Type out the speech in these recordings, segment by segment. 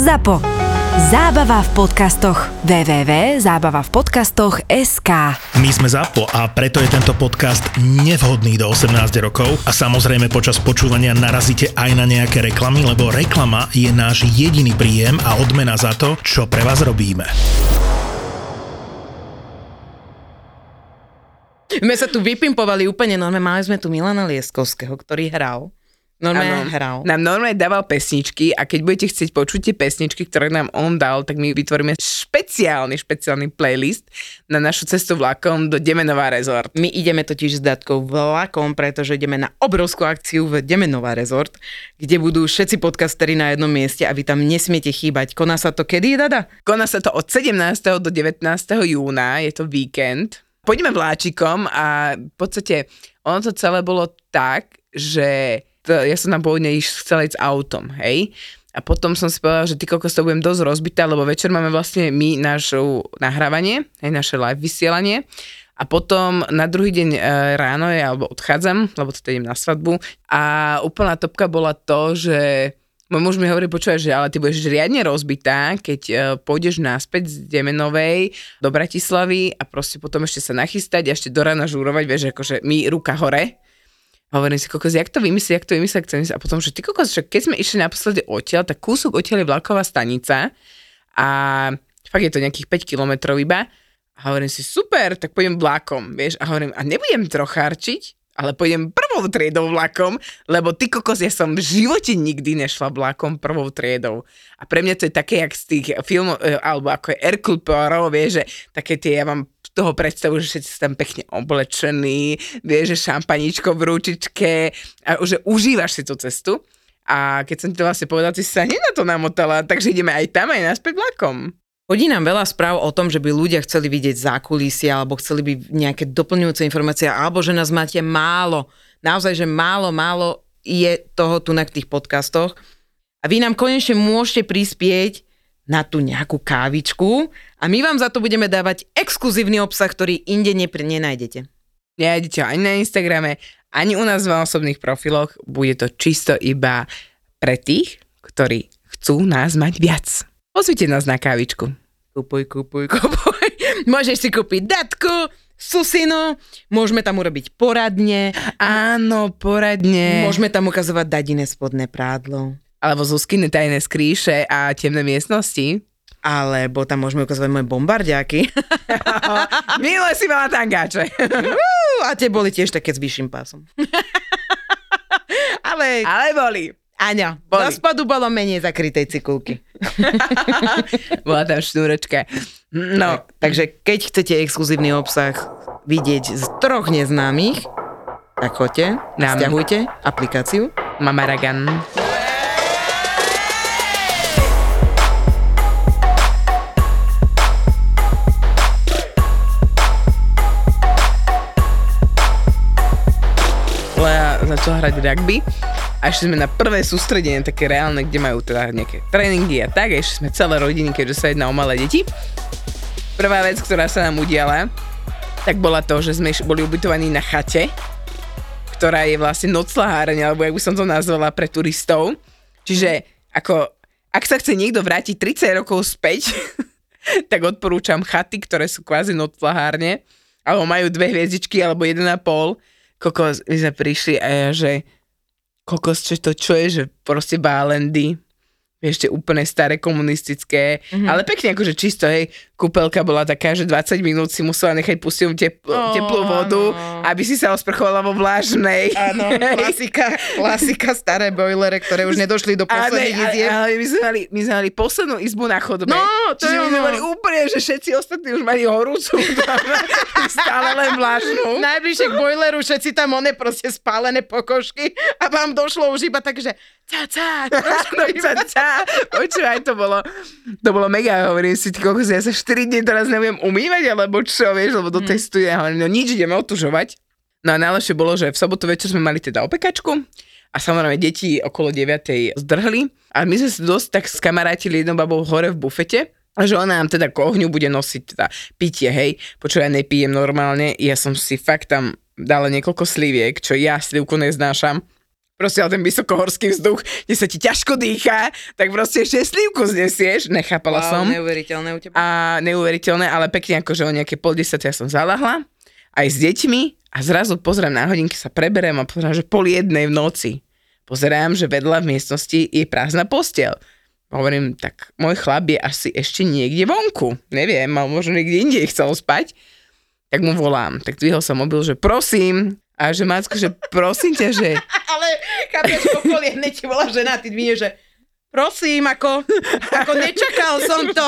ZAPO. Zábava v podcastoch. www.zábavavpodcastoch.sk My sme ZAPO a preto je tento podcast nevhodný do 18 rokov a samozrejme počas počúvania narazíte aj na nejaké reklamy, lebo reklama je náš jediný príjem a odmena za to, čo pre vás robíme. My sa tu vypimpovali úplne normálne. Mali sme tu Milana Lieskovského, ktorý hral. Normálne Áno. hral. Nám normálne dával pesničky a keď budete chcieť počuť tie pesničky, ktoré nám on dal, tak my vytvoríme špeciálny, špeciálny playlist na našu cestu vlakom do Demenová rezort. My ideme totiž s Datkou vlakom, pretože ideme na obrovskú akciu v Demenová rezort, kde budú všetci podcastery na jednom mieste a vy tam nesmiete chýbať. Koná sa to kedy, Dada? Koná sa to od 17. do 19. júna, je to víkend. Poďme vláčikom a v podstate ono to celé bolo tak, že ja som tam iš, chcela ísť autom, hej? A potom som si povedala, že ty kokos to budem dosť rozbitá, lebo večer máme vlastne my našu nahrávanie, hej, naše live vysielanie. A potom na druhý deň e, ráno je, alebo odchádzam, lebo teda idem na svadbu. A úplná topka bola to, že môj muž mi hovorí, počúvaj, že ale ty budeš riadne rozbitá, keď uh, pôjdeš naspäť z Demenovej do Bratislavy a proste potom ešte sa nachystať a ešte do rána žúrovať, vieš, akože my ruka hore. A hovorím si, kokos, jak to vymyslí, jak to vymyslí, ísť. A potom, že ty kokos, že keď sme išli naposledy odtiaľ, tak kúsok odtiaľ je vlaková stanica a fakt je to nejakých 5 kilometrov iba. A hovorím si, super, tak pôjdem vlakom, vieš. A hovorím, a nebudem trochárčiť, ale pôjdem prvou triedou vlakom, lebo ty kokos, ja som v živote nikdy nešla vlakom prvou triedou. A pre mňa to je také, jak z tých filmov, e, alebo ako je Hercule Poirot, vieš, že také tie, ja mám toho predstavu, že všetci sú tam pekne oblečení, vieš, že šampaníčko v ručičke a že užívaš si tú cestu. A keď som ti to vlastne povedala, ty sa hneď na to namotala, takže ideme aj tam, aj naspäť vlakom. Chodí nám veľa správ o tom, že by ľudia chceli vidieť zákulisia, alebo chceli by nejaké doplňujúce informácie, alebo že nás máte málo. Naozaj, že málo, málo je toho tu na tých podcastoch. A vy nám konečne môžete prispieť na tú nejakú kávičku a my vám za to budeme dávať exkluzívny obsah, ktorý inde nepr- nenájdete. Nenájdete ho ani na Instagrame, ani u nás v osobných profiloch. Bude to čisto iba pre tých, ktorí chcú nás mať viac. Pozvite nás na kávičku. Kupuj, kupuj, kupuj. Môžeš si kúpiť datku, susinu, môžeme tam urobiť poradne, Áno, poradne. môžeme tam ukazovať dadine spodné prádlo. Alebo Zuzkiny tajné skríše a temné miestnosti. Alebo tam môžeme ukazovať moje bombardiaky. Minule si mala tangáče. a tie boli tiež také s vyšším pásom. Ale, Ale boli. Aňa, Boli. do spodu bolo menej zakrytej cikulky. Bola tam šnúročka. No, Takže keď chcete exkluzívny obsah vidieť z troch neznámych, tak choďte, Nám. stiahujte aplikáciu. Mama Ragan. Lea začala hrať rugby a išli sme na prvé sústredenie, také reálne, kde majú teda nejaké tréningy a tak, a išli sme celé rodiny, keďže sa jedná o malé deti. Prvá vec, ktorá sa nám udiala, tak bola to, že sme boli ubytovaní na chate, ktorá je vlastne noclaháreň, alebo jak by som to nazvala, pre turistov. Čiže ako, ak sa chce niekto vrátiť 30 rokov späť, tak odporúčam chaty, ktoré sú kvázi noclahárne, alebo majú dve hviezdičky, alebo 1,5. Kokos, my sme prišli a ja, že kokos, čo to čo je, že proste bálendy, vieš, tie úplne staré komunistické, mm-hmm. ale pekne akože čisto, hej, kúpelka bola taká, že 20 minút si musela nechať pustiť tep, Ó, teplú vodu, áno. aby si sa osprchovala vo vlážnej. Áno, klasika, klasika, staré bojlere, ktoré už nedošli do posledných izieb. ale my, sme mali, my sme mali poslednú izbu na chodbe. No, to Čiže je my sme mali úplne, že všetci ostatní už mali horúcu. stále len vlážnu. Najbližšie k bojleru všetci tam one proste spálené pokožky a vám došlo už iba tak, že No. Počúvaj, to bolo, to bolo mega, hovorím si, ty kokos, ja sa 4 dní teraz nebudem umývať, alebo čo, vieš, lebo do testu ja hovorím, no nič, ideme otužovať. No a najlepšie bolo, že v sobotu večer sme mali teda opekačku a samozrejme deti okolo 9. zdrhli a my sme sa dosť tak skamarátili jednou babou hore v bufete a že ona nám teda k ohňu bude nosiť teda pitie, hej, počúvaj, nepijem normálne, ja som si fakt tam dala niekoľko sliviek, čo ja slivku neznášam, proste ale ten vysokohorský vzduch, kde sa ti ťažko dýcha, tak proste ešte slívku znesieš, nechápala Wow, som. neuveriteľné u teba. A neuveriteľné, ale pekne akože o nejaké pol desať ja som zalahla, aj s deťmi a zrazu pozriem na hodinky, sa preberiem a pozriem, že pol jednej v noci. Pozerám, že vedľa v miestnosti je prázdna posteľ. Hovorím, tak môj chlap je asi ešte niekde vonku. Neviem, mal možno niekde inde chcel spať. Tak mu volám. Tak dvihol sa mobil, že prosím. A že Macko, že prosím ťa, že Ale chápeš, po pol jednej ti volá žena, ty dvíne, že prosím, ako, ako nečakal som to.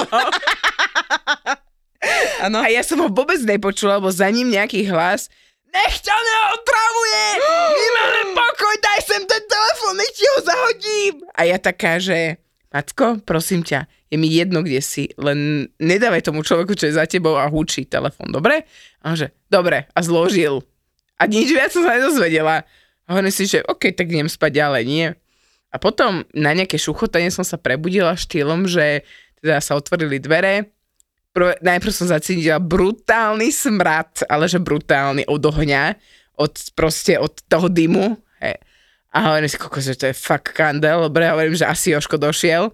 Áno. A ja som ho vôbec nepočula, lebo za ním nejaký hlas Nech ťa neotravuje! Nemáme pokoj, daj sem ten telefon, nech ti ho zahodím! A ja taká, že Macko, prosím ťa, je mi jedno, kde si, len nedávaj tomu človeku, čo je za tebou a húči telefon, dobre? A on že, dobre, a zložil. A nič viac som sa nedozvedela. A hovorím si, že OK, tak idem spať ďalej, nie? A potom na nejaké šuchotanie som sa prebudila štýlom, že teda sa otvorili dvere, Prvé, najprv som zacítila brutálny smrad, ale že brutálny od ohňa, od proste od toho dymu. Hej. A hovorím si, kokos, že to je fakt kandel, dobre, hovorím, že asi Joško došiel.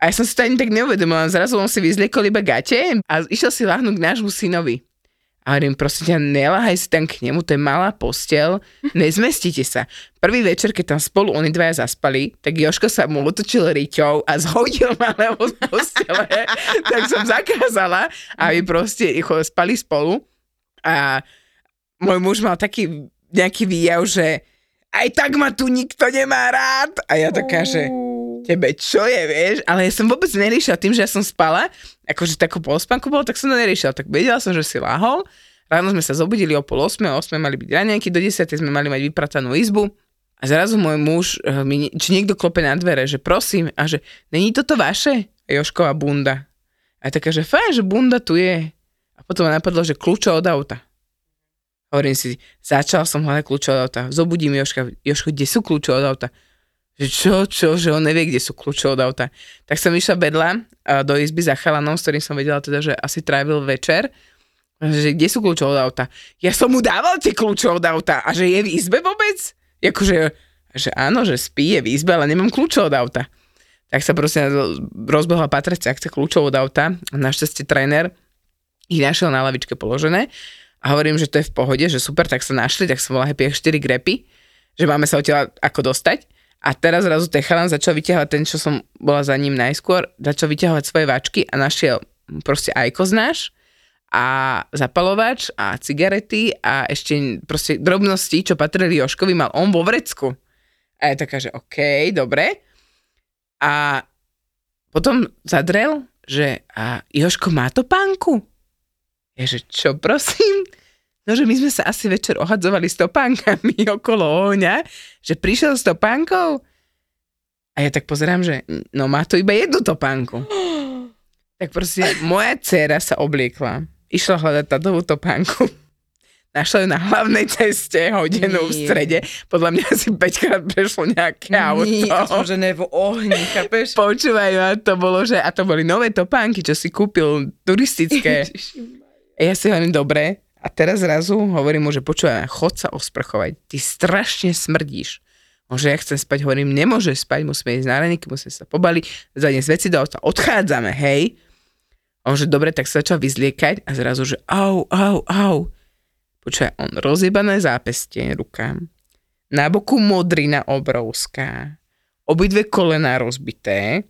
A ja som si to ani tak neuvedomila, zrazu on si vyzliekol iba gate a išiel si láhnuť k nášmu synovi. A hovorím, prosím ťa, nelahaj si tam k nemu, to je malá postel, nezmestíte sa. Prvý večer, keď tam spolu oni dvaja zaspali, tak Joško sa mu otočil riťou a zhodil ma levo z postele. tak som zakázala, aby proste spali spolu. A môj muž mal taký nejaký výjav, že aj tak ma tu nikto nemá rád. A ja taká, že tebe čo je, vieš? Ale ja som vôbec neriešila tým, že ja som spala, akože takú polspanku bolo, tak som to neriešila. Tak vedela som, že si lahol. Ráno sme sa zobudili o pol 8, o 8 mali byť raňajky, do 10 sme mali mať vypratanú izbu. A zrazu môj muž, eh, mi, či niekto klope na dvere, že prosím, a že není toto vaše? Jošková bunda. A taká, že fajn, že bunda tu je. A potom ma napadlo, že kľúče od auta. Hovorím si, začal som hľadať kľúče od auta. Zobudím Joška, Joško, kde sú kľúče od auta? Že čo, čo, že on nevie, kde sú kľúče od auta. Tak som išla vedľa a do izby za chalanom, s ktorým som vedela teda, že asi trávil večer. Že kde sú kľúče od auta? Ja som mu dával tie kľúče od auta a že je v izbe vôbec? Jakože, že áno, že spí, je v izbe, ale nemám kľúče od auta. Tak sa proste rozbehla patrať akce kľúčov od auta. Našťastie tréner ich našiel na lavičke položené a hovorím, že to je v pohode, že super, tak sa našli, tak som bola happy 4 grepy, že máme sa odtiaľ ako dostať. A teraz zrazu ten chalan začal vyťahovať ten, čo som bola za ním najskôr, začal vyťahovať svoje váčky a našiel proste ajko znáš a zapalovač a cigarety a ešte proste drobnosti, čo patrili Joškovi, mal on vo vrecku. A je taká, že OK, dobre. A potom zadrel, že a Joško má to pánku? Ja, že čo prosím? No, že my sme sa asi večer ohadzovali s topánkami okolo ohňa, že prišiel s topánkou a ja tak pozerám, že no má to iba jednu topánku. Tak proste moja dcera sa obliekla, išla hľadať tatovú topánku, našla ju na hlavnej ceste, hodenú v Nie. strede, podľa mňa asi 5 krát prešlo nejaké auto. Nie, že v ohni, chápeš? Počúvaj, a to bolo, že a to boli nové topánky, čo si kúpil turistické. A ja si hovorím, dobre, a teraz zrazu hovorím mu, že počúvaj, chod sa osprchovať, ty strašne smrdíš. Môže, ja chcem spať, hovorím, nemôže spať, musíme ísť na raníky, musíme sa pobaliť, zaniesť veci do auta, odchádzame, hej. A on, že dobre, tak sa začal vyzliekať a zrazu, že au, au, au. Počúvaj, on rozjebané zápestie rukám, na boku modrina obrovská, obidve kolená rozbité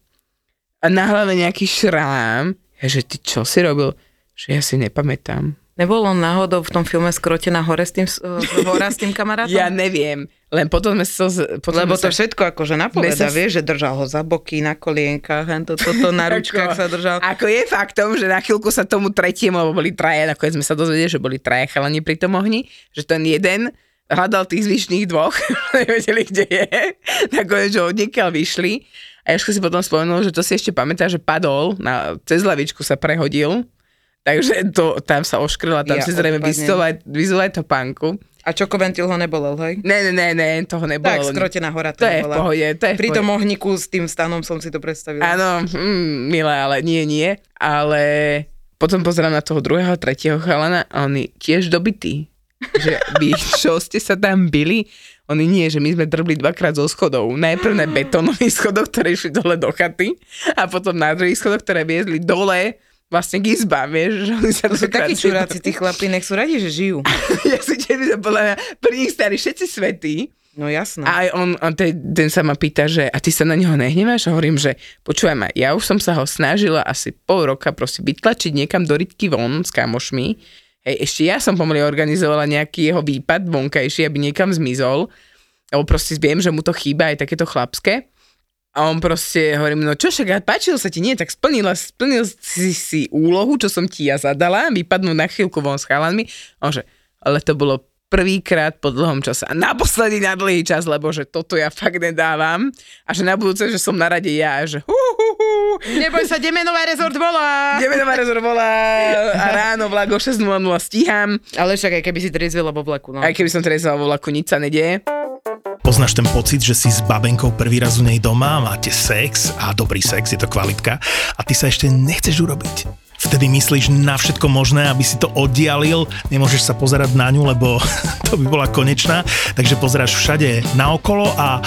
a na hlave nejaký šrám. Ja, že ty čo si robil? Že ja si nepamätám. Nebol on náhodou v tom filme Skrotená hore s tým, s- hora s tým kamarátom? Ja neviem, len potom sme sa... Potom Lebo sme to sa, všetko akože napoveda, sa- vieš, že držal ho za boky, na kolienkach, to, toto na ručkách sa držal. Ako je faktom, že na chvíľku sa tomu tretiemu, lebo boli traje, nakoniec sme sa dozvedeli, že boli traje chalani pri tom ohni, že ten jeden hľadal tých zvyšných dvoch, nevedeli, kde je, nakoniec, že odniekiaľ vyšli. A Jožko si potom spomenul, že to si ešte pamätá, že padol, na, cez lavičku sa prehodil, takže to, tam sa oškrila, tam Ja si zrejme vyzval aj topánku. A čokoventil ho nebolel, hej? Ne, ne, ne, ne, toho nebolo. Tak, skrotená hora to, to je v pohode, to je Pri tom ohniku s tým stanom som si to predstavila. Áno, mm, milé, ale nie, nie. Ale potom pozerám na toho druhého, tretieho chalana a on je tiež dobitý. Že vy, čo ste sa tam byli? Oni nie, že my sme drbli dvakrát zo schodov. Najprv na betónových schodoch, ktoré išli dole do chaty a potom na druhých schodoch, ktoré viezli dole vlastne k izbám, vieš. Že oni sa To sú takí čuráci, tí chlapi, nech sú radi, že žijú. ja si tiež podľa mňa pri nich starí všetci svetí. No jasné. A on, on ten, ten sa ma pýta, že a ty sa na neho nehneváš? A hovorím, že počúvaj ma, ja už som sa ho snažila asi pol roka proste vytlačiť niekam do rytky von s kamošmi. Hej, ešte ja som pomaly organizovala nejaký jeho výpad vonkajší, aby niekam zmizol. Lebo proste viem, že mu to chýba aj takéto chlapské. A on proste hovorím, no čo však, páčilo sa ti, nie, tak splnila, splnil si, si úlohu, čo som ti ja zadala, vypadnúť na chvíľku von s chalanmi. On že, ale to bolo prvýkrát po dlhom čase a naposledy na dlhý čas, lebo že toto ja fakt nedávam a že na budúce, že som na rade ja a že hu, hu, hu, Neboj sa, Demenová rezort volá. ideme na rezor volá a ráno vlak o 6.00 stíham, Ale však aj keby si trezvela vo vlaku, no. aj keby som trezala vo vlaku, nič sa nedieje. Poznáš ten pocit, že si s babenkou prvý raz u nej doma, máte sex a dobrý sex, je to kvalitka a ty sa ešte nechceš urobiť. Vtedy myslíš na všetko možné, aby si to oddialil, nemôžeš sa pozerať na ňu, lebo to by bola konečná, takže pozeráš všade naokolo a,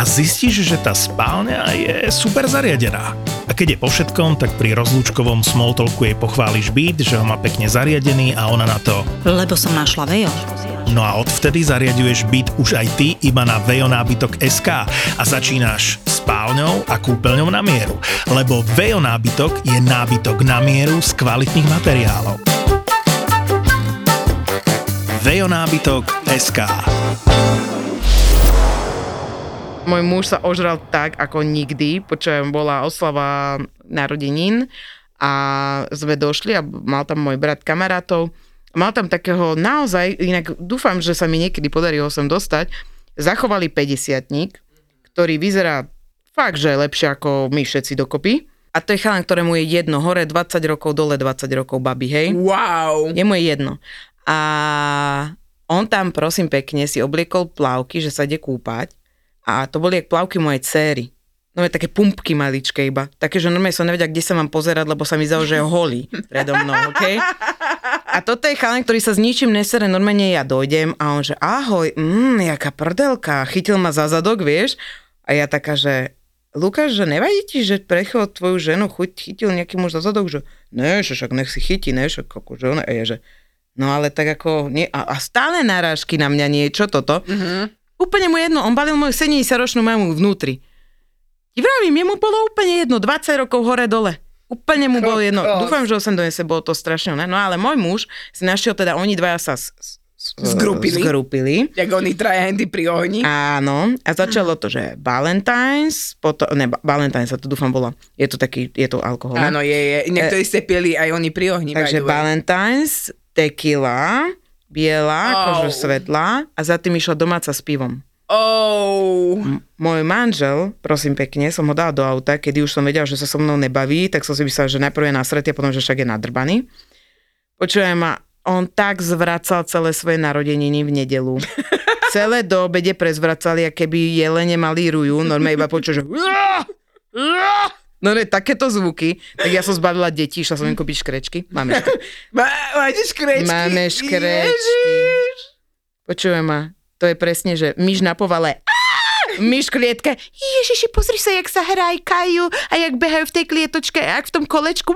a zistíš, že tá spálňa je super zariadená. A keď je po všetkom, tak pri rozlúčkovom smalltalku jej pochváliš byt, že ho má pekne zariadený a ona na to Lebo som našla Vejo. No a odvtedy zariaduješ byt už aj ty iba na Vejo nábytok SK a začínaš spálňou a kúpeľňou na mieru, lebo Vejo nábytok je nábytok na mieru z kvalitných materiálov. Vejo nábytok SK Môj muž sa ožral tak, ako nikdy. Počujem, bola oslava narodenín a sme došli a mal tam môj brat kamarátov. Mal tam takého naozaj, inak dúfam, že sa mi niekedy podarí ho sem dostať, zachovali 50 ktorý vyzerá fakt, že lepšie ako my všetci dokopy. A to je chalan, ktorému je jedno, hore 20 rokov, dole 20 rokov baby, hej? Wow. Je mu je jedno. A on tam, prosím pekne, si obliekol plavky, že sa ide kúpať. A to boli jak plavky mojej céry. No také pumpky maličké iba. Také, že normálne som nevedela, kde sa mám pozerať, lebo sa mi zdalo, že je holý predo mnou, OK? A toto je chalan, ktorý sa s ničím nesere, normálne ja dojdem a on že ahoj, mm, jaká prdelka, chytil ma za zadok, vieš? A ja taká, že Lukáš, že nevadí ti, že prechod tvoju ženu chuť, chytil nejaký muž za zadok, že ne, že však nech si chytí, ne, však ako že ona, a ja, že no ale tak ako, nie, a, a stále narážky na mňa niečo toto. Mhm. Úplne mu jedno, on balil moju 70-ročnú mamu vnútri. Ti vravím, jemu bolo úplne jedno, 20 rokov hore-dole. Úplne mu bolo jedno. Dúfam, že ho sem donese, bolo to strašne. Ne? No ale môj muž si našiel teda, oni dvaja sa s, s, s- Zgrupili. zgrupili. Jak oni traja hendy pri ohni. Áno, a začalo to, že Valentine's, potom, ne, Valentine's sa to dúfam bolo, je to taký, je to alkohol. Áno, je, je. Niektorí ste pili aj oni pri ohni. Takže. Valentine's, tequila, biela, Oh. akože svetlá a za tým išla domáca s pivom. Oh. M- môj manžel, prosím pekne, som ho dal do auta, kedy už som vedel, že sa so mnou nebaví, tak som si myslel, že najprv je nasretý a potom, že však je nadrbaný. Počujem ma, on tak zvracal celé svoje narodeniny v nedelu. celé do obede prezvracali, a keby jelene mali ruju, normálne iba počuť, že No ne, takéto zvuky, tak ja som zbavila deti, išla som im kúpiť škrečky. Máme, škre- Má, máte škrečky? máme škrečky. Ježiš. Počujem ma, to je presne, že myš na povale. Myš klietka. Ježiši, pozri sa, jak sa hrajkajú a jak behajú v tej klietočke jak v tom kolečku.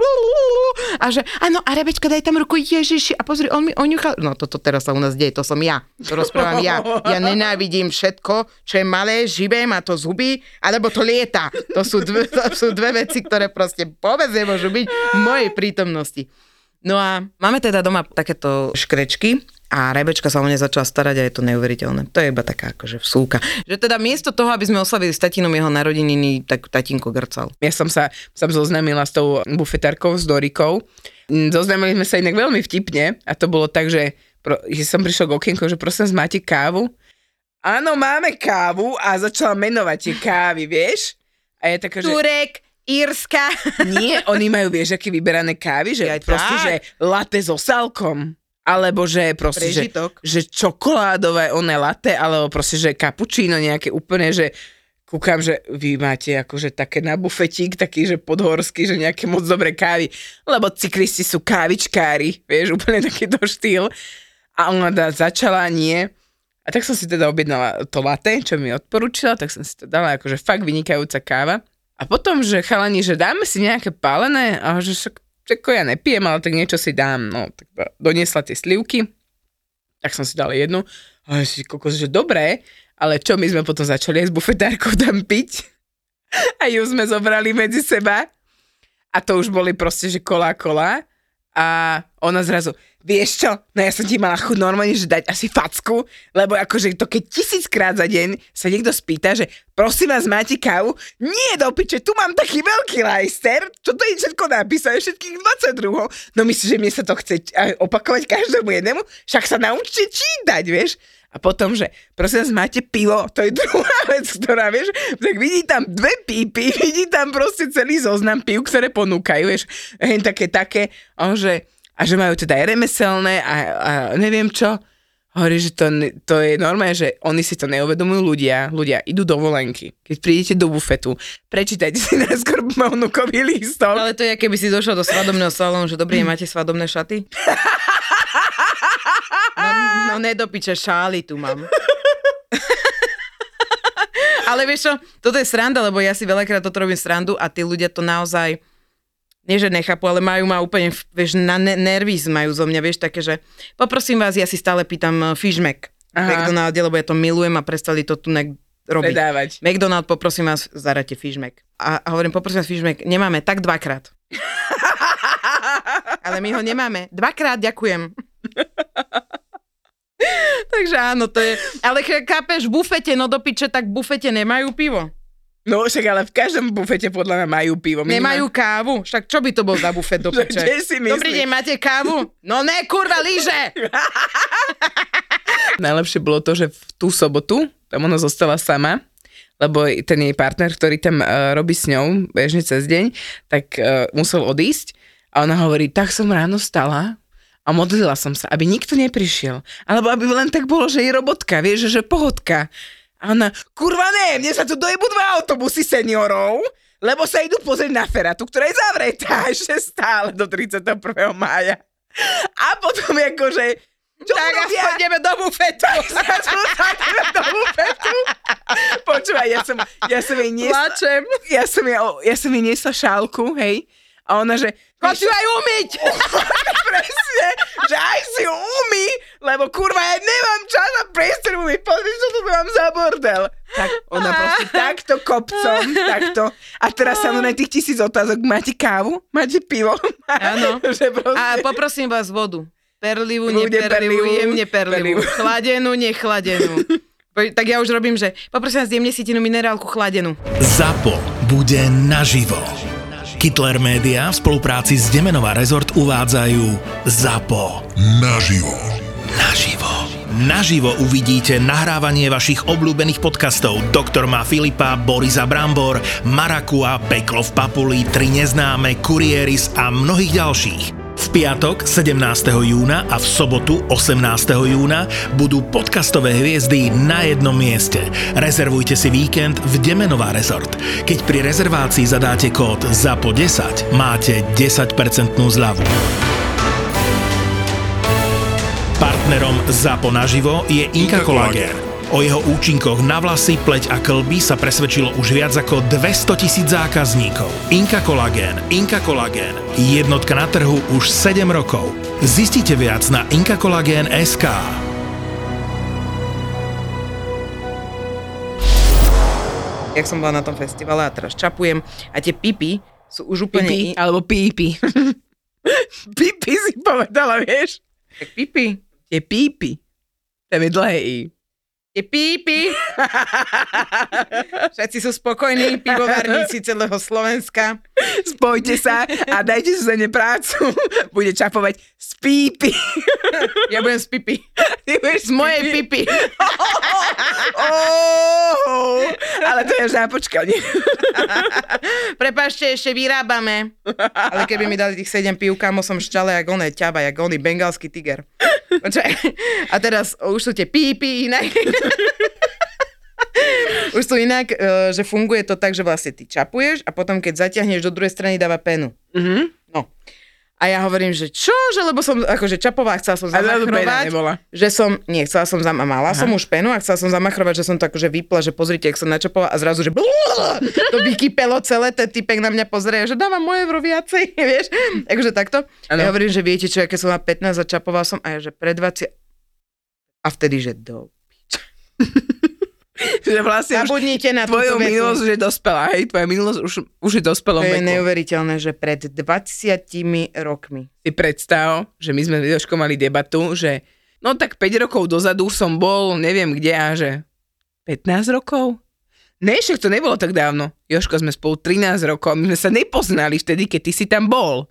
A že, áno, a Rebečka, daj tam ruku, Ježiši. A pozri, on mi oňuchal. No toto teraz sa u nás deje, to som ja. To rozprávam ja. Ja nenávidím všetko, čo je malé, živé, má to zuby, alebo to lieta. To sú dve, to sú dve veci, ktoré proste vôbec nemôžu byť v mojej prítomnosti. No a máme teda doma takéto škrečky a Rebečka sa o ne začala starať a je to neuveriteľné. To je iba taká akože vsúka. Že teda miesto toho, aby sme oslavili s tatinom jeho narodeniny, tak tatínko grcal. Ja som sa som zoznámila s tou bufetárkou, s Dorikou. Mm, Zoznámili sme sa inak veľmi vtipne a to bolo tak, že, že som prišiel k okienku, že prosím, máte kávu? Áno, máme kávu a začala menovať tie kávy, vieš? A je taká, že... Turek, Írska. Nie, oni majú, vieš, aké vyberané kávy, že Aj proste, tak. že latte so salkom. Alebo že proste, že, Prežitok. že čokoládové oné latte, alebo proste, že cappuccino nejaké úplne, že kúkam, že vy máte akože také na bufetík, taký, že podhorský, že nejaké moc dobré kávy, lebo cyklisti sú kávičkári, vieš, úplne takýto štýl. A ona dá, začala nie, A tak som si teda objednala to latte, čo mi odporúčila, tak som si to dala, akože fakt vynikajúca káva. A potom, že chalani, že dáme si nejaké pálené, a že však ako ja nepijem, ale tak niečo si dám. No, tak doniesla tie slivky, tak som si dala jednu. A si kokos, že dobré, ale čo my sme potom začali aj s bufetárkou tam piť? A ju sme zobrali medzi seba. A to už boli proste, že kola kola. A ona zrazu, vieš čo, no ja som ti mala chuť normálne, že dať asi facku, lebo akože to keď tisíckrát za deň sa niekto spýta, že prosím vás, máte kávu? Nie, do piče, tu mám taký veľký lajster, čo to je všetko napísané, všetkých 22. No myslíš, že mne sa to chce opakovať každému jednému? Však sa naučte čítať, vieš? A potom, že prosím vás, máte pivo, to je druhá vec, ktorá, vieš, tak vidí tam dve pípy, vidí tam proste celý zoznam pív, ktoré ponúkajú, vieš, hen také, také, a že, a že majú teda aj remeselné a, a neviem čo. Hovorí, že to, to je normálne, že oni si to neuvedomujú ľudia. Ľudia idú do volenky. Keď prídete do bufetu, prečítajte si najskôr ponukový lístok. Ale to je, keby si došla do svadobného salónu, že dobrý, máte svadobné šaty? No, no nedopiče, šály tu mám. Ale vieš čo, toto je sranda, lebo ja si veľakrát toto robím srandu a tí ľudia to naozaj nie že nechápu, ale majú ma úplne, vieš, na ne- nervy majú zo mňa, vieš, také, že poprosím vás, ja si stále pýtam fishmack v McDonalde, lebo ja to milujem a prestali to tu ne- robiť. Predávať. McDonald, poprosím vás, zarate fishmack. A, a hovorím, poprosím vás, fishmack, nemáme, tak dvakrát. ale my ho nemáme. Dvakrát, ďakujem. Takže áno, to je... Ale kápeš, v bufete, no do piče, tak v bufete nemajú pivo. No však ale v každom bufete podľa mňa majú pivo. Minimálne... Nemajú kávu? Však čo by to bol za bufet do piče? si Dobrý deň, máte kávu? No ne, kurva, líže! Najlepšie bolo to, že v tú sobotu tam ona zostala sama, lebo ten jej partner, ktorý tam uh, robí s ňou bežne cez deň, tak uh, musel odísť a ona hovorí, tak som ráno stala a modlila som sa, aby nikto neprišiel. Alebo aby len tak bolo, že je robotka, vieš, že pohodka. A ona, kurva ne, mne sa tu dojebú dva autobusy seniorov, lebo sa idú pozrieť na feratu, ktorá je zavretá ešte stále do 31. mája. A potom akože, čo tak urobia? ideme do bufetu. do bufetu. Počúvaj, ja som, ja som jej niesla, Plačem. ja som, jej, ja som jej niesla šálku, hej, a ona, že... Chod si aj umyť. Presne, že aj si umí, lebo kurva, ja nemám čas a priestor umyť, pozri, čo tu mám za bordel. Tak ona proste takto kopcom, takto. A teraz sa mnou tých tisíc otázok, máte kávu? Máte pivo? Áno. proste... A poprosím vás vodu. Perlivú, neperlivú, perlivú, jemne perlivú. Chladenú, nechladenú. Tak ja už robím, že poprosím vás, jemne si minerálku chladenú. ZAPO bude naživo. Hitler Media v spolupráci s Demenová rezort uvádzajú ZAPO. Naživo. Naživo. Naživo uvidíte nahrávanie vašich obľúbených podcastov Doktor má Filipa, Borisa Brambor, Marakua, Peklo v Papuli, Tri neznáme, Kurieris a mnohých ďalších. Piatok 17. júna a v sobotu 18. júna budú podcastové hviezdy na jednom mieste. Rezervujte si víkend v Demenová rezort. Keď pri rezervácii zadáte kód ZAPO10, máte 10% zľavu. Partnerom ZAPO naživo je Inka Collagen. O jeho účinkoch na vlasy, pleť a klby sa presvedčilo už viac ako 200 tisíc zákazníkov. Inka Collagen. Inka Collagen. Jednotka na trhu už 7 rokov. Zistite viac na inkakolagen.sk. Jak som bola na tom festivale a teraz čapujem a tie pipy sú už úplne... Pipi, i- alebo pípi. pípi si povedala, vieš? Tak pipy. Je pípi. Tam je dlhé i. Tie pípy. Všetci sú spokojní, pivovarníci celého Slovenska. Spojte sa a dajte si za ne prácu. Bude čapovať z pípy. Ja budem z pipy. Ty budeš Z mojej pipy. Oh, ale to je až na počkanie. Prepašte, ešte vyrábame. Ale keby mi dali tých 7 pív, kamo som šťale jak oné ťaba, jak oný bengalský tiger. A teraz už sú tie pípy inak. Už sú inak, e, že funguje to tak, že vlastne ty čapuješ a potom keď zatiahneš do druhej strany dáva penu. Mhm. No. A ja hovorím, že čo, že lebo som, akože Čapová chcela som zamachrovať, že som, nie, chcela som, zam, mala som už penu a chcela som zamachrovať, že som to akože vypla, že pozrite, jak som načapovala a zrazu, že to vykypelo celé, ten typek na mňa pozrie, že dávam moje euro viacej, vieš, akože takto. Ano. Ja hovorím, že viete čo, aké som na 15 a čapovala som a ja, že pre 20 a vtedy, že do Že vlastne Zabudnite na tvojou minulosť už je dospelá, hej? Tvoja minulosť už, už je dospelom To je veku. neuveriteľné, že pred 20 rokmi. Si predstav, že my sme s mali debatu, že no tak 5 rokov dozadu som bol, neviem kde a že 15 rokov? Ne, však to nebolo tak dávno. Joško, sme spolu 13 rokov a my sme sa nepoznali vtedy, keď ty si tam bol.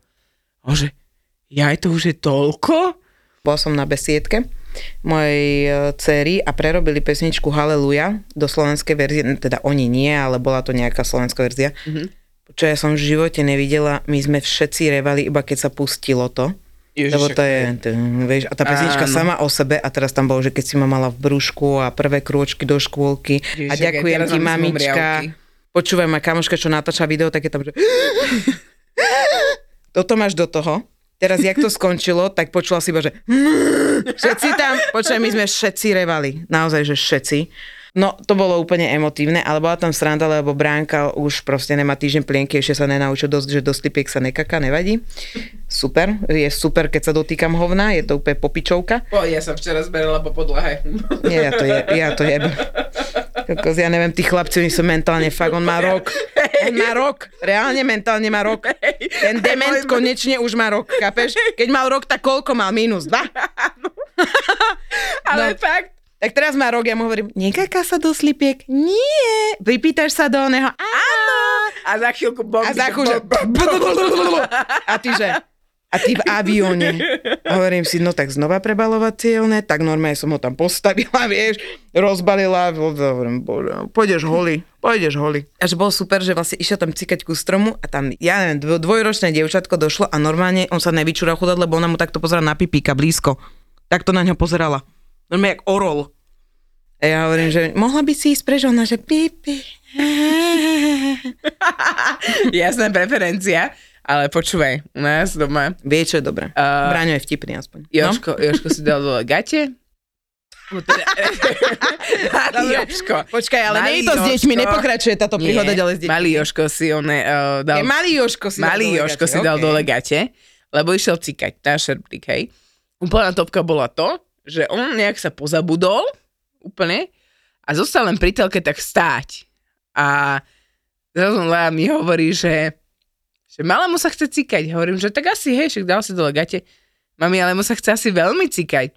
A že, ja to už je toľko? Bola som na besiedke mojej e, céry a prerobili pesničku Haleluja do slovenskej verzie, teda oni nie, ale bola to nejaká slovenská verzia. Mhm. Čo ja som v živote nevidela, my sme všetci revali, iba keď sa pustilo to. Ježiš, Lebo to je, to, vieš, a tá pesnička Áno. sama o sebe a teraz tam bolo, že keď si ma mala v brúšku a prvé krôčky do škôlky a Ježiš, ďakujem aj teraz ti mamička. Počúvaj ma kamoška, čo natáča video, tak je tam, že toto máš do toho. Teraz, jak to skončilo, tak počula si iba, že všetci tam, počúvaj, my sme všetci revali. Naozaj, že všetci. No, to bolo úplne emotívne, ale bola tam sranda, lebo Bránka už proste nemá týždeň plienky, ešte sa nenaučil dosť, že do slipiek sa nekaká, nevadí. Super, je super, keď sa dotýkam hovna, je to úplne popičovka. Po, ja som včera zberala po podlahe. Nie, ja to je, ja to jebem. Kokos, ja neviem, tí chlapci, oni sú mentálne, fakt, on má rok. On má rok, reálne mentálne má rok. Ten dement konečne už má rok, chápeš? Keď mal rok, tak koľko mal? Minus dva? Ale No. fakt, Tak teraz má rok, ja mu hovorím, nekaká sa do slipiek? Nie. Pripýtaš sa do oného? Áno. a za chvíľku bomby. A za chvíľu. A ty, že... A ty v avióne. A hovorím si, no tak znova prebalovacielne, tak normálne som ho tam postavila, vieš, rozbalila, hovorím, bože, pôjdeš holi, pôjdeš holi. A že bolo super, že vlastne išiel tam cikať ku stromu a tam, ja neviem, dvo- dvojročné dievčatko došlo a normálne on sa nevyčúral chudať, lebo ona mu takto pozerala na pipíka blízko. Takto na ňo pozerala. Normálne jak orol. A ja hovorím, že mohla by si ísť preč, ona, že pipi. Jasná preferencia, ale počúvaj, u nás doma Vie, čo je dobré. Uh, Braňo je vtipný aspoň. Joško, Joško si dal dole gate. No Dobre. Joško. Počkaj, ale Malý nie je to s deťmi, nepokračuje táto príhoda Nie, ďalej s deťmi. Malý Joško si on uh, dal... Je malý Joško si malý dal Joško si dal okej. dole gate, lebo išiel cikať na šerbrík, hej. Úplná topka bola to, že on nejak sa pozabudol, úplne, a zostal len pri telke tak stáť. A zrazu mi hovorí, že, že malému sa chce cikať. Hovorím, že tak asi, hej, však dal si dole gate. Mami, ale mu sa chce asi veľmi cikať.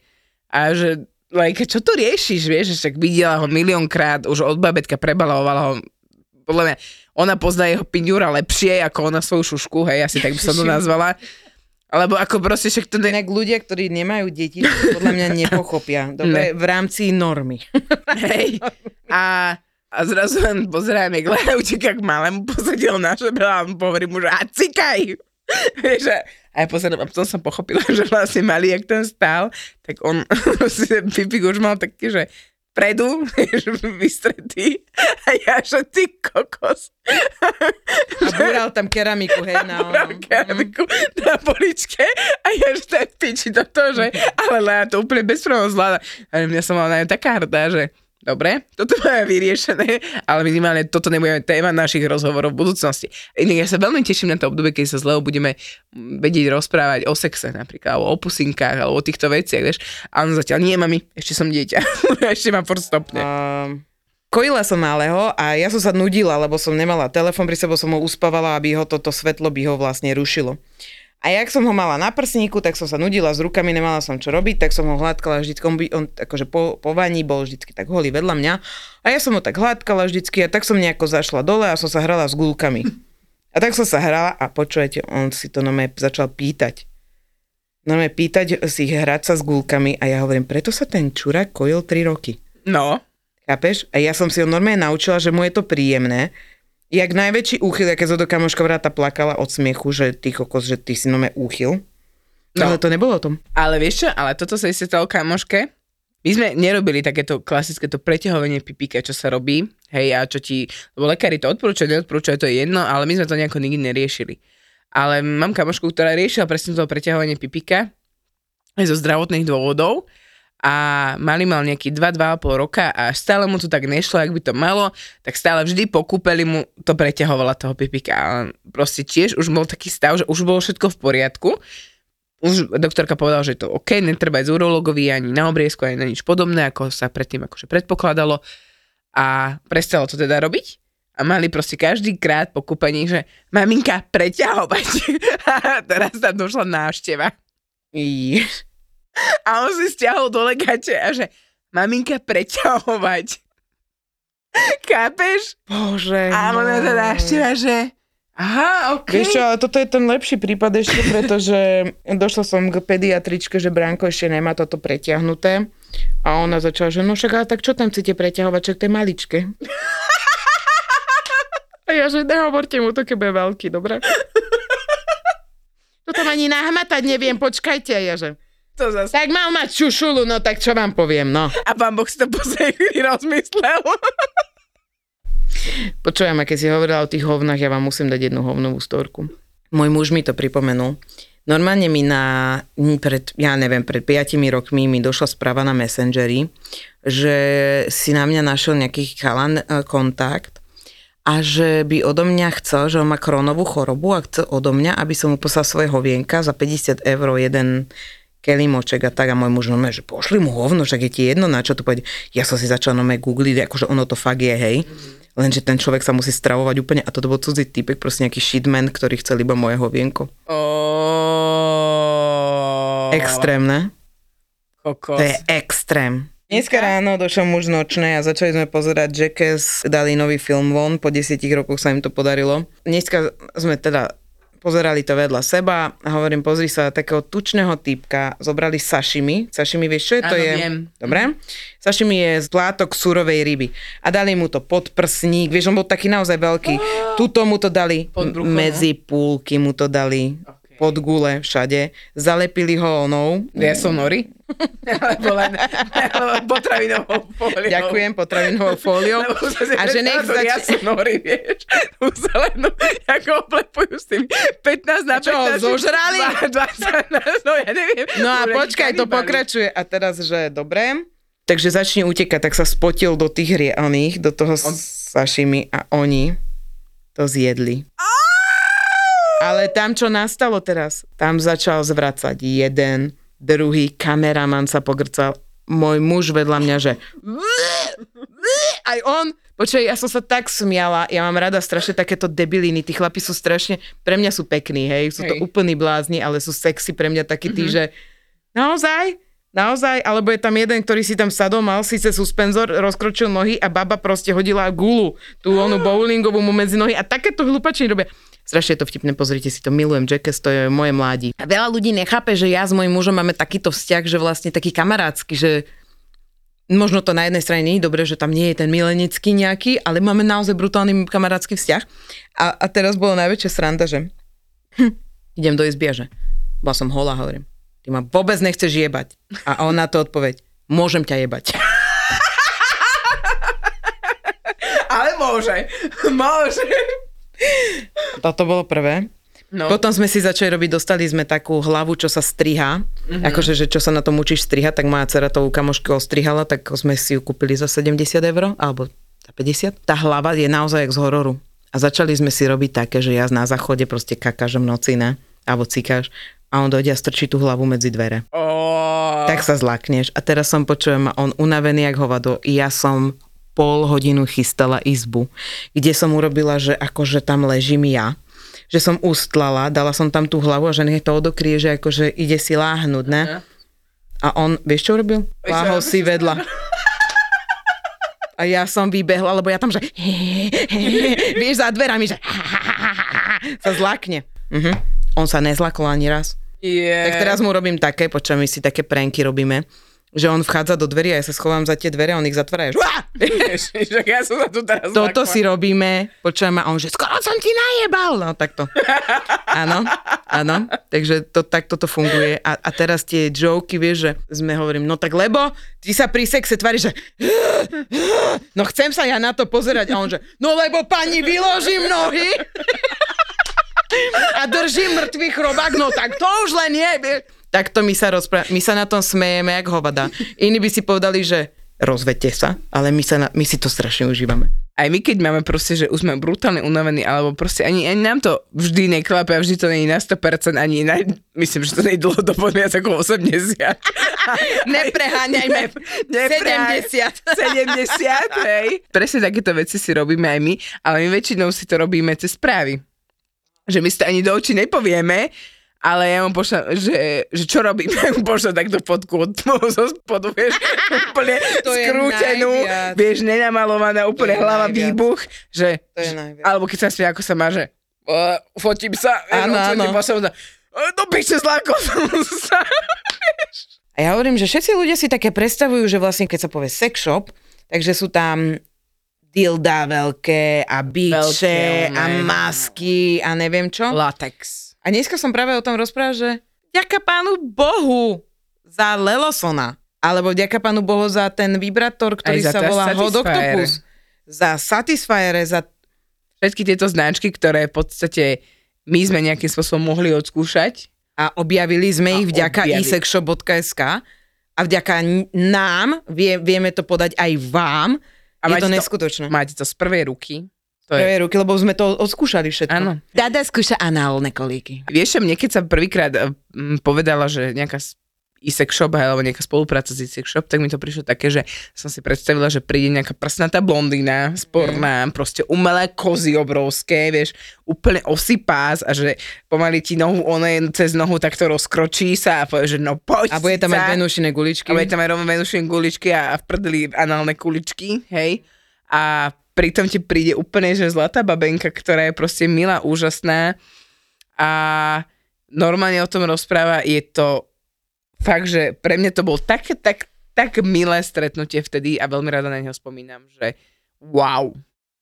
A že, like, čo tu riešiš, vieš, že však videla ho miliónkrát, už od babetka prebalovala ho podľa mňa, ona pozná jeho piňúra lepšie ako ona svoju šušku, hej, asi tak by som to nazvala. Alebo ako proste však to... Ne... Inak ľudia, ktorí nemajú deti, to podľa mňa nepochopia. Dobre, v rámci normy. Hej. A, a zrazu len pozerám, jak Lea uteká k malému, posadil na žebra a hovorím mu, že a cikaj. Vieš, a, ja pozerám, a potom som pochopila, že vlastne malý, jak ten stál, tak on pipik už mal taký, že predu, vieš, vystretý. A ja, že ty kokos. A búral tam keramiku, hej, na onom. keramiku na poličke a ja že to je piči do toho, že ale Lea to úplne bez problémov zvláda. A mňa som mala na ňu taká hrdá, že dobre, toto máme vyriešené, ale minimálne toto nebude téma našich rozhovorov v budúcnosti. Inak ja sa veľmi teším na to obdobie, keď sa s budeme vedieť rozprávať o sexe napríklad, alebo o pusinkách, alebo o týchto veciach, vieš. A on zatiaľ, nie mami, ešte som dieťa, ešte ma furt stopne. Um, kojila som malého a ja som sa nudila, lebo som nemala telefon pri sebe, som ho uspávala, aby ho toto svetlo by ho vlastne rušilo. A jak som ho mala na prsníku, tak som sa nudila s rukami, nemala som čo robiť, tak som ho hladkala vždy, on, on akože po, po vaní bol vždy tak holý vedľa mňa a ja som ho tak hladkala vždycky a tak som nejako zašla dole a som sa hrala s gulkami. A tak som sa hrala a počujete, on si to nome začal pýtať. Nome pýtať si hrať sa s gulkami a ja hovorím, preto sa ten čurák kojil 3 roky. No, Chápeš? A ja som si ho normálne naučila, že mu je to príjemné. Jak najväčší úchyl, keď zo do kamoška vráta plakala od smiechu, že ty kokos, že ty si nome úchyl. No. Ale to nebolo o tom. Ale vieš čo, ale toto sa stalo kamoške. My sme nerobili takéto klasické to preťahovanie pipíka, čo sa robí, hej, a čo ti, lebo lekári to odporúčajú, neodporúčajú, to je jedno, ale my sme to nejako nikdy neriešili. Ale mám kamošku, ktorá riešila presne to preťahovanie pipika aj zo zdravotných dôvodov a mali mal nejaký 2-2,5 roka a stále mu to tak nešlo, ak by to malo, tak stále vždy po kúpeli mu to preťahovala toho pipika. A proste tiež už bol taký stav, že už bolo všetko v poriadku. Už doktorka povedala, že je to OK, netreba ísť urologovi ani na obriezku, ani na nič podobné, ako sa predtým akože predpokladalo. A prestalo to teda robiť. A mali proste každý krát po kúpení, že maminka, preťahovať. teraz tam došla návšteva. Jež. A on si stiahol do legate a že maminka preťahovať. Kápeš? Bože. A ona teda návšteva, že aha, ok. Vieš čo, ale toto je ten lepší prípad ešte, pretože došla som k pediatričke, že Branko ešte nemá toto preťahnuté. A ona začala, že no však ale tak čo tam chcete preťahovať, čak to je maličké. A ja, že nehovorte mu to, keď bude veľký, dobre? To tam ani nahmatať neviem, počkajte. A ja, že To zase. tak mal mať čušulu, no tak čo vám poviem, no. A pán Boh si to po chvíli rozmyslel. Počujem, keď si hovorila o tých hovnách, ja vám musím dať jednu hovnovú storku. Môj muž mi to pripomenul. Normálne mi na, pred, ja neviem, pred 5 rokmi mi došla správa na Messengeri, že si na mňa našiel nejaký chalan e, kontakt a že by odo mňa chcel, že on má kronovú chorobu a chce odo mňa, aby som mu poslal svoje hovienka za 50 eur jeden kelimoček a tak a môj muž no že pošli mu hovno, však je ti jedno na čo to povedať. Ja som si začal no googliť, akože ono to fakt je, hej. Lenže ten človek sa musí stravovať úplne a toto bol cudzí typek, proste nejaký shitman, ktorý chcel iba moje hovienko. Oh. Extrémne. Kokos. To je extrém. Dneska ráno došiel muž nočné a začali sme pozerať Jackass, dali nový film von, po desiatich rokoch sa im to podarilo. Dneska sme teda pozerali to vedľa seba a hovorím, pozri sa, takého tučného typka zobrali sashimi. Sashimi, vieš, čo je to? Áno, je? viem. Dobre? Sashimi je z plátok surovej ryby. A dali mu to pod prsník, vieš, on bol taký naozaj veľký. Tuto mu to dali, medzi púlky mu to dali. Pod gule, všade. Zalepili ho onou. Ja som nori? Alebo len alebo potravinovou fóliou. Ďakujem, potravinovou fóliou. A že nech predstavila, ja som nori, vieš. Tú zelenú, ako oplepujú s tým 15 na 15. čo, zožrali? 20, no ja neviem. No a počkaj, to pokračuje. A teraz, že dobre. Takže začne utekať, tak sa spotil do tých rianých, do toho On- sašimi a oni to zjedli. Ale tam, čo nastalo teraz, tam začal zvracať jeden, druhý, kameraman sa pogrcal, môj muž vedľa mňa, že aj on, počkaj, ja som sa tak smiala, ja mám rada strašne takéto debiliny, tí chlapi sú strašne, pre mňa sú pekní, hej, sú to Hej. úplní blázni, ale sú sexy pre mňa takí tí, že naozaj, naozaj, alebo je tam jeden, ktorý si tam sadol, mal síce suspenzor, rozkročil nohy a baba proste hodila gulu, tú onu bowlingovú mu medzi nohy a takéto hlupačiny robia. Strašne je to vtipné, pozrite si to, milujem Jackass, to je moje mládí. A veľa ľudí nechápe, že ja s mojím mužom máme takýto vzťah, že vlastne taký kamarátsky, že možno to na jednej strane nie je dobré, že tam nie je ten milenecký nejaký, ale máme naozaj brutálny kamarátsky vzťah. A, a teraz bolo najväčšia sranda, že hm, idem do izby a že bola som holá, hovorím, ty ma vôbec nechceš jebať. A on na to odpoveď, môžem ťa jebať. Ale môže. Môže. Toto bolo prvé. No. Potom sme si začali robiť, dostali sme takú hlavu, čo sa striha. Mm-hmm. Akože, že čo sa na tom učíš strihať, tak moja dcera to u kamošky ostrihala, tak sme si ju kúpili za 70 eur, alebo za 50. Tá hlava je naozaj jak z hororu. A začali sme si robiť také, že ja na záchode proste kakážem noci, ne? Alebo cikáš. A on dojde a strčí tú hlavu medzi dvere. Oh. Tak sa zlakneš. A teraz som počujem, on unavený jak hovado. Ja som pol hodinu chystala izbu, kde som urobila, že akože tam ležím ja, že som ustlala, dala som tam tú hlavu a že nech to odokrie, že akože ide si láhnuť, ne? Aha. A on, vieš čo urobil? Láhol si vedľa. A ja som vybehla, lebo ja tam, že vieš, za dverami, že sa zlakne. Mhm. On sa nezlakol ani raz. Yeah. Tak teraz mu robím také, počujem, my si také pranky robíme, že on vchádza do dverí a ja sa schovám za tie dvere a on ich zatvára. Ježiš, ja som sa tu teraz Toto zlakla. si robíme, počujem a on, že skoro som ti najebal. No takto. Áno, áno. Takže to, takto to funguje. A, a teraz tie joky, vieš, že sme hovorím, no tak lebo ty sa pri sexe tváriš, že no chcem sa ja na to pozerať. A on, že no lebo pani vyložím nohy. a drží mŕtvý chrobák, no tak to už len nie. vieš. Takto my sa rozprávame, my sa na tom smejeme jak hovada. Iní by si povedali, že rozvedte sa, ale my, sa na, my si to strašne užívame. Aj my, keď máme proste, že už sme brutálne unavení, alebo proste ani, ani nám to vždy neklape a vždy to je na 100%, ani na, myslím, že to nie je dlhodobo viac ako 80. Nepreháňajme. Nepreháň. 70. 70, hej. Presne takéto veci si robíme aj my, ale my väčšinou si to robíme cez správy. Že my si to ani do očí nepovieme, ale ja mu pošlem, že, že čo robím, ja mu pošlem takto fotku od zo spodu, vieš, úplne To skrútenú, vieš, nenamalovaná, úplne je hlava najviac. výbuch, že, To je najviac. alebo keď sa smie, ako sa má, že uh, fotím sa, Áno, áno. Pošlem sa, "E, do piče zlákol som sa. A ja hovorím, že všetci ľudia si také predstavujú, že vlastne keď sa povie sex shop, takže sú tam dilda veľké a biče a masky a neviem čo. Latex. A dneska som práve o tom rozprával, že ďaká pánu Bohu za Lelosona. Alebo ďaká pánu Bohu za ten vibrátor, ktorý sa volá Hot Satisfyer. Octopus. Za Satisfyere, za... Všetky tieto značky, ktoré v podstate my sme nejakým spôsobom mohli odskúšať, A objavili sme A ich vďaka objavili. isexshop.sk a vďaka nám vie, vieme to podať aj vám. A je to- neskutočné. máte to z prvej ruky. To je Prvé ruky, lebo sme to odskúšali všetko. Áno. Dada skúša análne kolíky. Vieš, mne keď sa prvýkrát eh, povedala, že nejaká e-sex shop alebo nejaká spolupráca s e-sex shop, tak mi to prišlo také, že som si predstavila, že príde nejaká prsnatá blondína, sporná, proste umelé kozy obrovské, vieš, úplne osypás a že pomaly ti nohu, ona je cez nohu takto rozkročí sa a povie, že no poď A bude tam sa. aj venušine guličky. A bude tam aj venušien guličky a, a v prdeli análne kuličky, hej. A pritom ti príde úplne, že zlatá babenka, ktorá je proste milá, úžasná a normálne o tom rozpráva, je to fakt, že pre mňa to bol také, tak, tak milé stretnutie vtedy a veľmi rada na neho spomínam, že wow.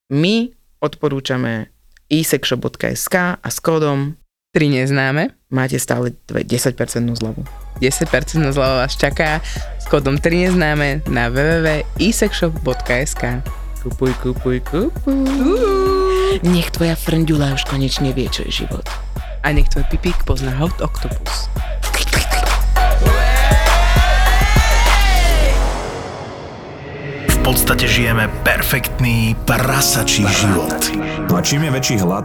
My odporúčame isexshop.sk a s kódom Tri neznáme, máte stále dve- 10% zľavu. 10% zľava vás čaká s kódom 3 neznáme na www.isexshop.sk Kupuj, kupuj, kupuj. Nech tvoja frňďula už konečne vie, čo je život. A nech tvoj pipík pozná Hot Octopus. V podstate žijeme perfektný prasačí život. No a čím je väčší hlad,